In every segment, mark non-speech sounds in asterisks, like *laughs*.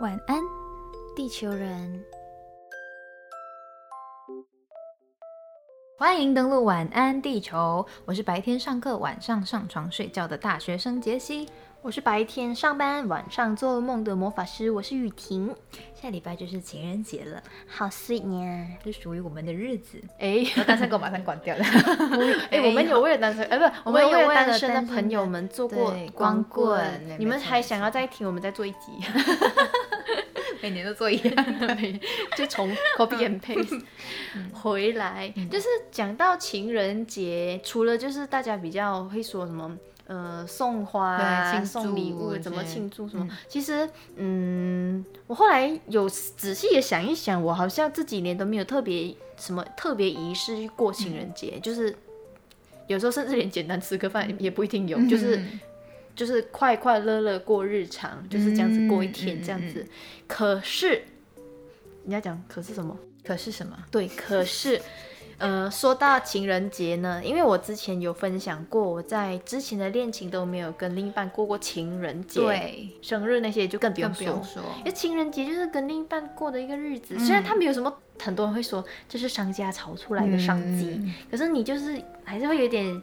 晚安，地球人。欢迎登录晚安地球，我是白天上课、晚上上床睡觉的大学生杰西。我是白天上班、晚上做梦的魔法师，我是雨婷。下礼拜就是情人节了，好 sweet 呀，是属于我们的日子。哎，单身狗马上关掉了。*laughs* *laughs* 哎，我们有为了单身，哎，不，我们有为了单身的朋友们做过光棍，你们还想要再听，我们再做一集。*laughs* 每年都做一样的，就从 copy and paste 回来，就是讲到情人节，除了就是大家比较会说什么。呃，送花、送礼物，怎么庆祝什么？其实，嗯，我后来有仔细的想一想，我好像这几年都没有特别什么特别仪式去过情人节，就是有时候甚至连简单吃个饭也不一定有，就是就是快快乐乐过日常，就是这样子过一天这样子。可是，你要讲可是什么？可是什么？对，可是。呃，说到情人节呢，因为我之前有分享过，我在之前的恋情都没有跟另一半过过情人节，对，生日那些就更不用说。因为情人节就是跟另一半过的一个日子，虽然他没有什么，很多人会说这是商家炒出来的商机，可是你就是还是会有点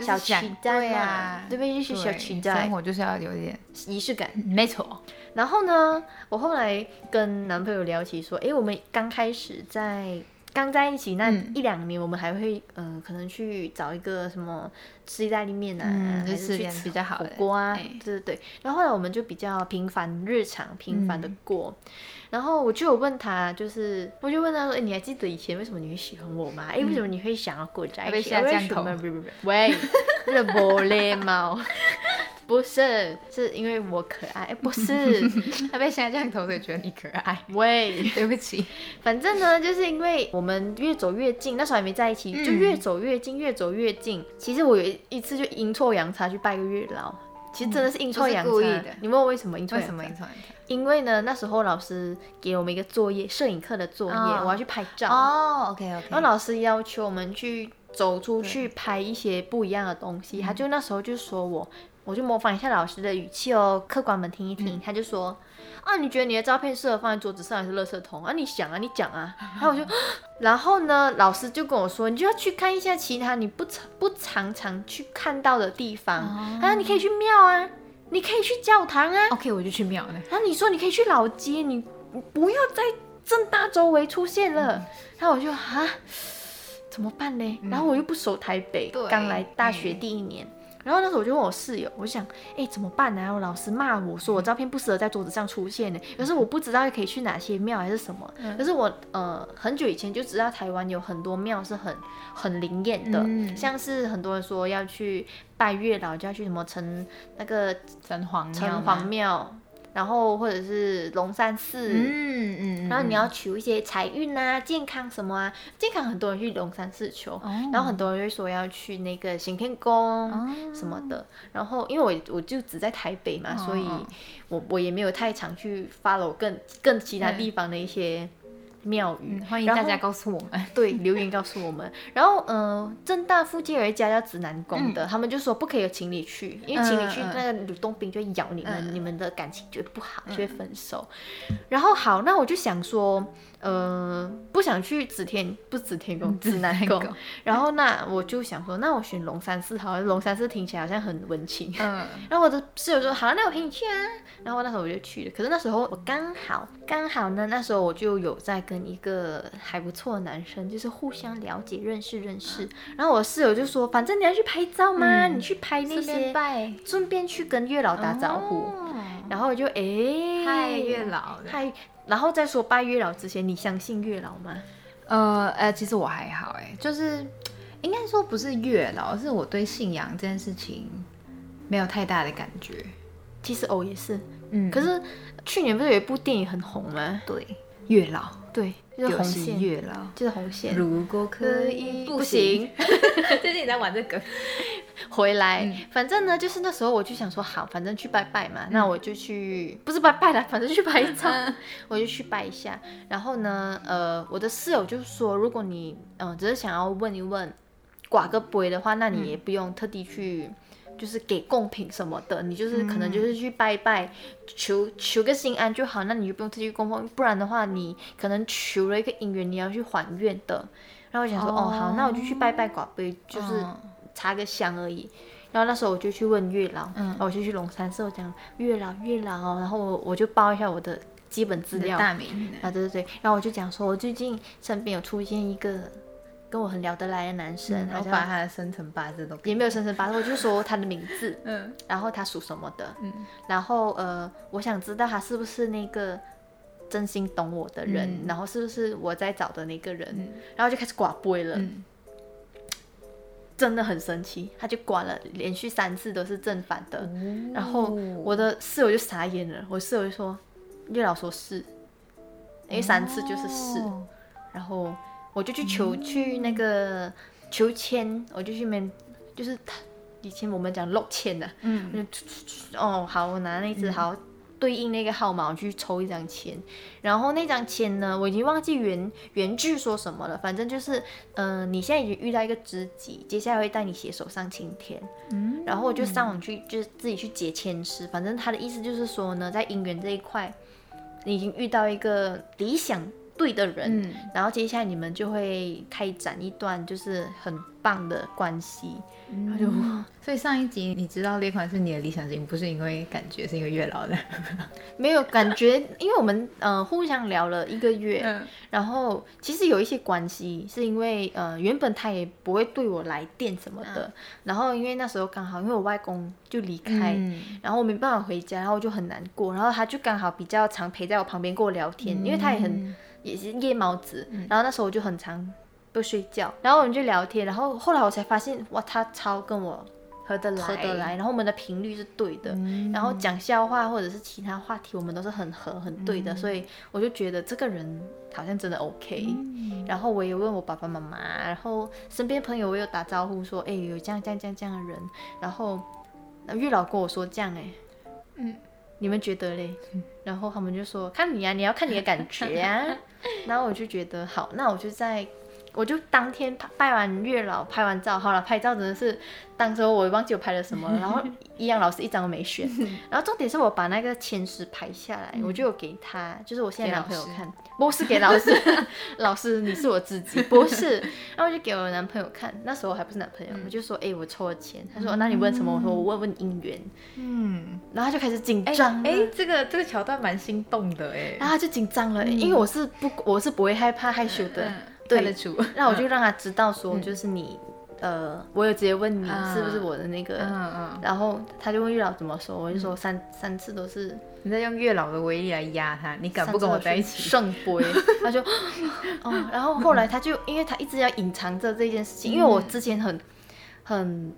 小期待啊，对不对？就是小期待，生活就是要有点仪式感，没错。然后呢，我后来跟男朋友聊起说，哎，我们刚开始在。刚在一起那一两年，我们还会呃，可能去找一个什么吃意大利面啊，还是去吃比较好的火锅啊，对对对。然后后来我们就比较平凡日常，平凡的过。然后我就有问他，就是我就问他说：“哎，你还记得以前为什么你会喜欢我吗？哎，为什么你会想要跟我在一起？”为什么？喂，是玻璃猫。不是，是因为我可爱，不是 *laughs* 他被下降头，所以觉得你可爱。喂，对不起，反正呢，就是因为我们越走越近，那时候还没在一起，就越走越近，越走越近。其实我有一次就阴错阳差去拜个月老，其实真的是阴错阳差。你问我为什么阴错？为什么阴错阳差？因为呢，那时候老师给我们一个作业，摄影课的作业，我要去拍照。哦，OK OK。然后老师要求我们去走出去拍一些不一样的东西，他就那时候就说我。我就模仿一下老师的语气哦，客官们听一听。他就说：“啊，你觉得你的照片适合放在桌子上还是垃圾桶啊？你想啊，你讲啊。*laughs* ”然后我就，*gasps* 然后呢，老师就跟我说：“你就要去看一下其他你不常不常常去看到的地方啊，你可以去庙啊，你可以去教堂啊。”OK，我就去庙了。然后你说你可以去老街，你不要在正大周围出现了。然后我就啊，怎么办呢？然后我又不熟台北，刚来大学第一年。然后那时候我就问我室友，我想，哎，怎么办呢？然后老师骂我说我照片不适合在桌子上出现呢。可是我不知道可以去哪些庙还是什么。可是我呃很久以前就知道台湾有很多庙是很很灵验的，像是很多人说要去拜月老，就要去什么城那个城隍城隍庙。然后或者是龙山寺，嗯嗯，然后你要求一些财运啊、健康什么啊，健康很多人去龙山寺求，然后很多人就说要去那个行天宫什么的。然后因为我我就只在台北嘛，所以我我也没有太常去 follow 更更其他地方的一些。庙宇，欢迎大家告诉我们，*laughs* 对，留言告诉我们。然后，嗯，正大附近有一家叫指南宫的，他们就说不可以有情侣去，因为情侣去那个吕洞宾就咬你们，你们的感情就会不好，就会分手。然后好，那我就想说。呃，不想去紫天，不紫天宫，紫南宫。然后那我就想说，那我选龙山寺好，龙山寺听起来好像很温情。嗯。*laughs* 然后我的室友说，好，那我陪你去啊。然后那时候我就去了。可是那时候我刚好刚好呢，那时候我就有在跟一个还不错的男生，就是互相了解、认识、认识。然后我室友就说，反正你要去拍照吗？你去拍那些，顺便去跟月老打招呼。然后我就哎，嗨月老，嗨。然后再说拜月老之前，你相信月老吗？呃呃，其实我还好哎，就是应该说不是月老，是我对信仰这件事情没有太大的感觉。其实哦也是，嗯。可是去年不是有一部电影很红吗？对，月老，对，就是红线月老，就是红线。如果可以，不行。*laughs* 最近你在玩这个。*laughs* 回来，反正呢，就是那时候我就想说，好，反正去拜拜嘛，那我就去，不是拜拜了，*laughs* 反正去拍照，我就去拜一下。然后呢，呃，我的室友就说，如果你，嗯，只是想要问一问，挂个杯的话，那你也不用特地去就是给贡品什么的，你就是可能就是去拜拜，求求个心安就好，那你就不用特去供奉，不然的话你可能求了一个姻缘，你要去还愿的。然后我想说，哦好，那我就去拜拜寡杯，就是插个香而已。然后那时候我就去问月老，嗯，我就去龙山寺，我讲月老月老，然后我我就报一下我的基本资料，大名啊，对对对，然后我就讲说，我最近身边有出现一个跟我很聊得来的男生，然后把他的生辰八字都也没有生辰八字，我就说他的名字，*laughs* 嗯，然后他属什么的，嗯，然后呃，我想知道他是不是那个真心懂我的人，然后是不是我在找的那个人，然后就开始挂杯了。真的很神奇，他就刮了，连续三次都是正反的，然后我的室友就傻眼了，我室友就说，月老说是，因为三次就是是，然后我就去求去那个求签，我就去面，就是他以前我们讲漏签的，嗯，哦好，我拿那只好。对应那个号码，我去抽一张签，然后那张签呢，我已经忘记原原句说什么了，反正就是，嗯，你现在已经遇到一个知己，接下来会带你携手上青天，嗯，然后我就上网去，就是自己去解签诗，反正他的意思就是说呢，在姻缘这一块，你已经遇到一个理想对的人，然后接下来你们就会开展一段就是很棒的关系。然后就，*laughs* 所以上一集你知道列款是你的理想型，不是因为感觉，是因为月老的，*laughs* 没有感觉，因为我们呃互相聊了一个月，然后其实有一些关系是因为呃原本他也不会对我来电什么的，然后因为那时候刚好因为我外公就离开，然后我没办法回家，然后我就很难过，然后他就刚好比较常陪在我旁边跟我聊天，因为他也很也是夜猫子，然后那时候我就很常。不睡觉，然后我们就聊天，然后后来我才发现，哇，他超跟我合得来，合得来，然后我们的频率是对的，然后讲笑话或者是其他话题，我们都是很合很对的，所以我就觉得这个人好像真的 OK。然后我也问我爸爸妈妈，然后身边朋友我有打招呼说，哎，有这样这样这样这样的人，然后月老跟我说这样，哎，嗯，你们觉得嘞？然后他们就说看你啊，你要看你的感觉啊。*laughs* 然后我就觉得好，那我就在。我就当天拜完月老，拍完照，好了，拍照真的是，当时我忘记我拍了什么，*laughs* 然后一样老师一张都没选，*laughs* 然后重点是我把那个签诗拍下来，我就有给他，就是我现在男朋友看，不是给老师，*laughs* 老师你是我自己，不是，然后我就给我男朋友看，那时候还不是男朋友，我就说，哎，我抽了签，他说，那你问什么？我说我问问姻缘，嗯，然后他就开始紧张，哎，这个这个桥段蛮心动的，哎，然后他就紧张了，因为我是不我是不会害怕害羞的。看得出，*laughs* 那我就让他知道说，就是你，呃，我有直接问你是不是我的那个，嗯嗯，然后他就问月老怎么说，我就说三三次都是你在用月老的威力来压他，你敢不跟我在一起？圣杯，*laughs* 他就，哦，然后后来他就，因为他一直要隐藏着这件事情，因为我之前很很。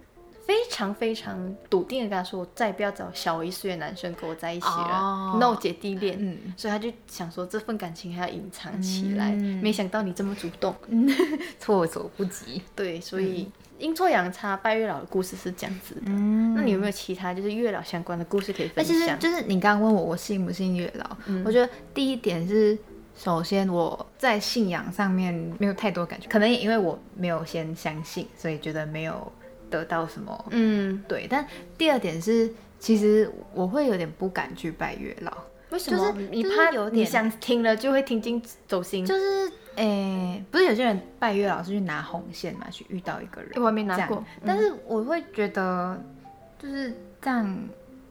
非常非常笃定的跟他说，我再也不要找小我一岁的男生跟我在一起了，no 姐弟恋。嗯，所以他就想说这份感情还要隐藏起来，没想到你这么主动，*laughs* 措手不及。对，所以阴错阳差拜月老的故事是这样子的。嗯，那你有没有其他就是月老相关的故事可以分享？其实就是你刚刚问我我信不信月老，我觉得第一点是，首先我在信仰上面没有太多感觉，可能也因为我没有先相信，所以觉得没有。得到什么？嗯，对。但第二点是，其实我会有点不敢去拜月老。为什么？就是你怕有点想听了就会听进走心。就是，诶，不是有些人拜月老是去拿红线嘛，去遇到一个人。我没拿过，但是我会觉得，就是这样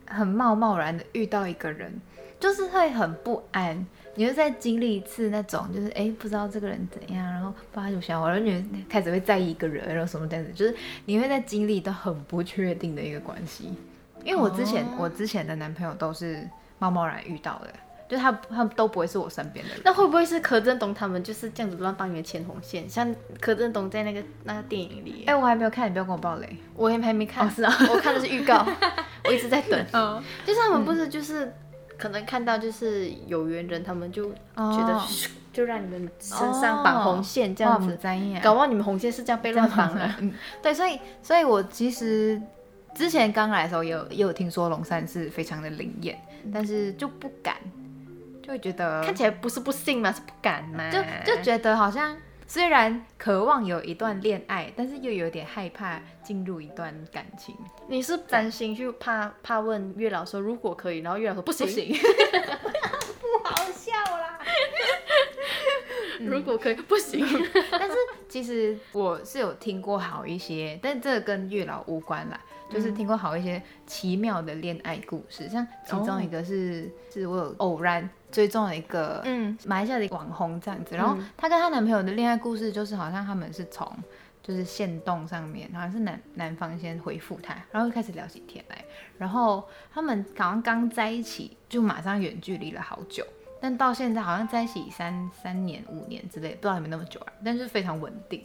很冒冒然的遇到一个人，就是会很不安。你会再经历一次那种，就是哎，不知道这个人怎样，然后发有想我，然后你开始会在意一个人，然后什么这样子，就是你会在经历到很不确定的一个关系。因为我之前我之前的男朋友都是贸贸然遇到的，就他他们都不会是我身边的人。那会不会是柯震东他们就是这样子乱帮你们牵红线？像柯震东在那个那个电影里，哎，我还没有看，你不要跟我爆雷，我也还没看，是啊，我看的是预告，我一直在等。嗯 *laughs* *laughs* 就是他们不是就是。可能看到就是有缘人，他们就觉得就让你们身上绑红线这样子，搞忘你们红线是这样被乱绑的。*laughs* 对，所以所以我其实之前刚来的时候，有也有听说龙山是非常的灵验，但是就不敢，就会觉得看起来不是不信嘛，是不敢嘛，就就觉得好像虽然渴望有一段恋爱，但是又有点害怕进入一段感情。你是担心就怕怕问月老说如果可以，然后月老说不行，不行，*laughs* 不好笑啦。如果可以不行。*laughs* 但是其实我是有听过好一些，但这跟月老无关啦。就是听过好一些奇妙的恋爱故事，像其中一个是、是我有偶然追踪了一个嗯马来西亚的网红这样子，然后她跟她男朋友的恋爱故事就是好像他们是从就是线动上面，好像是男男方先回复他，然后就开始聊起天来，然后他们好像刚在一起就马上远距离了好久。但到现在好像在一起三三年五年之类，不知道有没有那么久啊？但是非常稳定，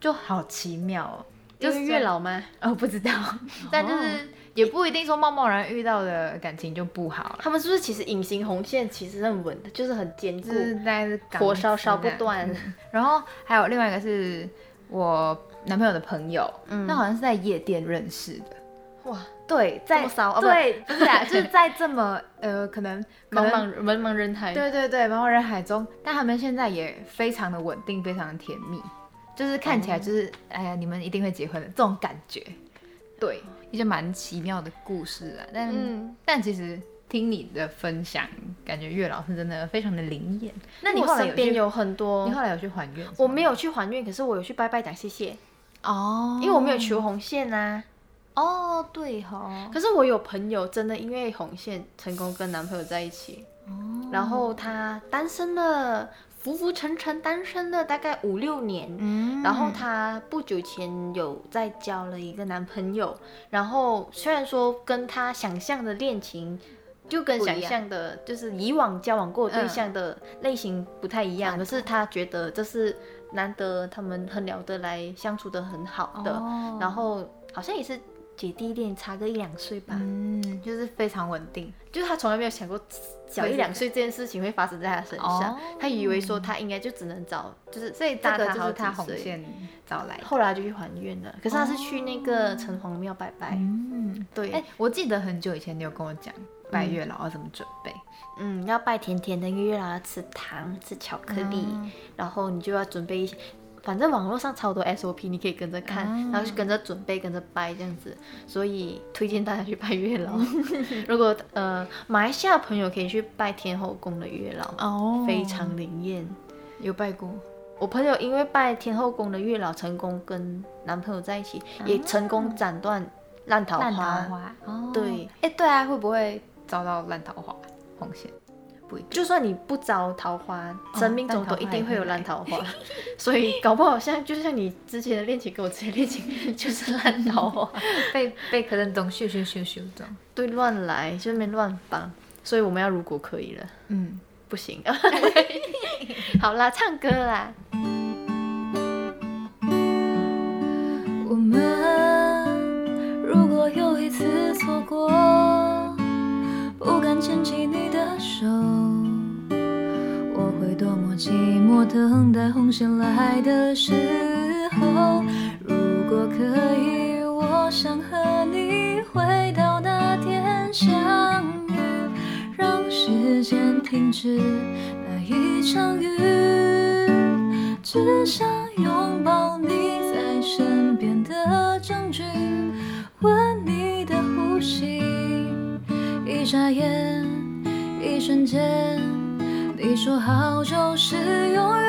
就好奇妙哦。就是月老吗？*laughs* 哦，不知道，但就是也不一定说贸贸然遇到的感情就不好了，他们是不是其实隐形红线其实很稳的，就是很坚固就，是在是火烧烧不断。*laughs* 然后还有另外一个是我男朋友的朋友，嗯那好像是在夜店认识的。哇，对，在对，不是啊，*laughs* 就是在这么呃，可能茫茫茫茫人海。对对对，茫茫人海中，但他们现在也非常的稳定，非常的甜蜜，就是看起来就是，哎呀，你们一定会结婚的这种感觉。对，一些蛮奇妙的故事啊，但、嗯但其实听你的分享，感觉月老师真的非常的灵验。那你我后来有去，身边有很多你，后来有去还愿？我没有去还愿，可是我有去拜拜讲谢谢，哦，因为我没有求红线啊。哦，对哈，可是我有朋友真的因为红线成功跟男朋友在一起，哦。然后她单身了，浮浮沉沉单身了大概五六年。嗯。然后她不久前有在交了一个男朋友，然后虽然说跟她想象的恋情就跟想象的，就是以往交往过的对象的类型不太一样，可是她觉得这是难得他们很聊得来，相处的很好的，哦。然后好像也是姐弟恋，差个一两岁吧，嗯，就是非常稳定。就是他从来没有想过小一两岁这件事情会发生在他身上，哦。她以为说他应该就只能找，就是所以这个就是他红线找来。后来就去还愿了，可是他是去那个城隍庙拜拜，嗯，对，哎、我记得很久以前你有跟我讲拜月老要怎么准备，嗯，要拜甜甜的，月老要吃糖、吃巧克力，然后你就要准备一些，反正网络上超多 SOP，你可以跟着看，然后去跟着准备，跟着拜这样子，所以推荐大家去拜月老。*laughs* 如果呃马来西亚朋友可以去拜天后宫的月老，哦非常灵验。有拜过，我朋友因为拜天后宫的月老成功跟男朋友在一起，也成功斩断烂桃花。烂桃花，哦，对，哎、对啊，会不会遭到烂桃花红线？不一定，就算你不招桃花，生命中都一定会有烂桃花，*laughs* 所以搞不好像就像你之前的恋情跟我之前的恋情就是烂桃花，*laughs* 被被可能总咻咻咻咻这样，对，乱来就那边乱帮，所以我们要如果可以了，嗯，不行，*laughs* 好啦，唱歌啦，我们如果有一次错过，不敢牵起你等待红线来的时候。如果可以，我想和你回到那天相遇，让时间停止那一场雨。只想拥抱你在身边的证据，闻你的呼吸。一眨眼，一瞬间，你说好就是永远。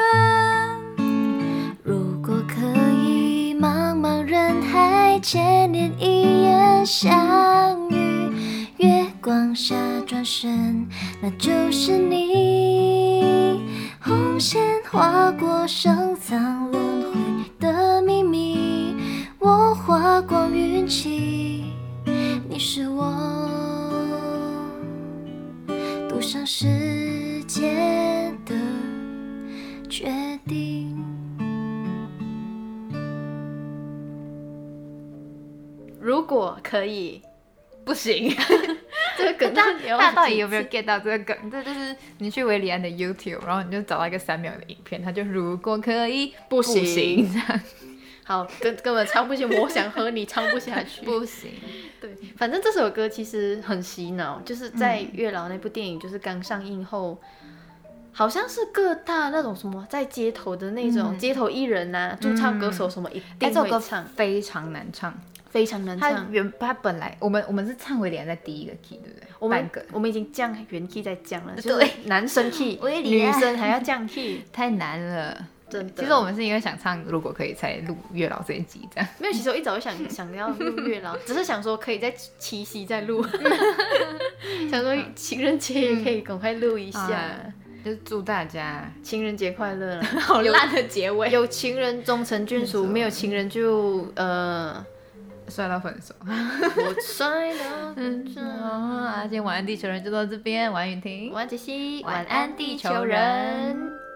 如果可以，茫茫人海千年一眼相遇，月光下转身，那就是你。红线划过深藏轮回的秘密，我花光运气，你是我赌上时间可以，不行。*laughs* 这个梗大到底有没有 get 到这个梗？这就是你去维里安的 YouTube，然后你就找到一个三秒的影片，他就如果可以不行。行。这 *laughs* 样好，根根本唱不行，我想和你唱不下去，*laughs* 不行，对，反正这首歌其实很洗脑，就是在《月老》那部电影就是刚上映后，好像是各大那种什么在街头的那种街头艺人呐、驻唱歌手什么一哎，定这首歌会唱，非常难唱。非常难他唱。原他本来我们我们是唱回连在第一个 key 对不对？我们半个我们已经降原 key 在降了，就对是男生 *laughs* key，女生还要降 key，*laughs* 太难了。真的。其实我们是因为想唱，如果可以才录月老这一集这样。没有，其实我一早就想 *laughs* 想要录月老，只是想说可以在七夕再录，想说情人节也可以赶快录一下，嗯就是祝大家情人节快乐啦！好烂的结尾，有情人终成眷属，没有情人就呃，摔到分手。我摔了。啊，今天晚安地球人就到这边，晚安雨婷，晚安，杰西，晚安晚安，地球人。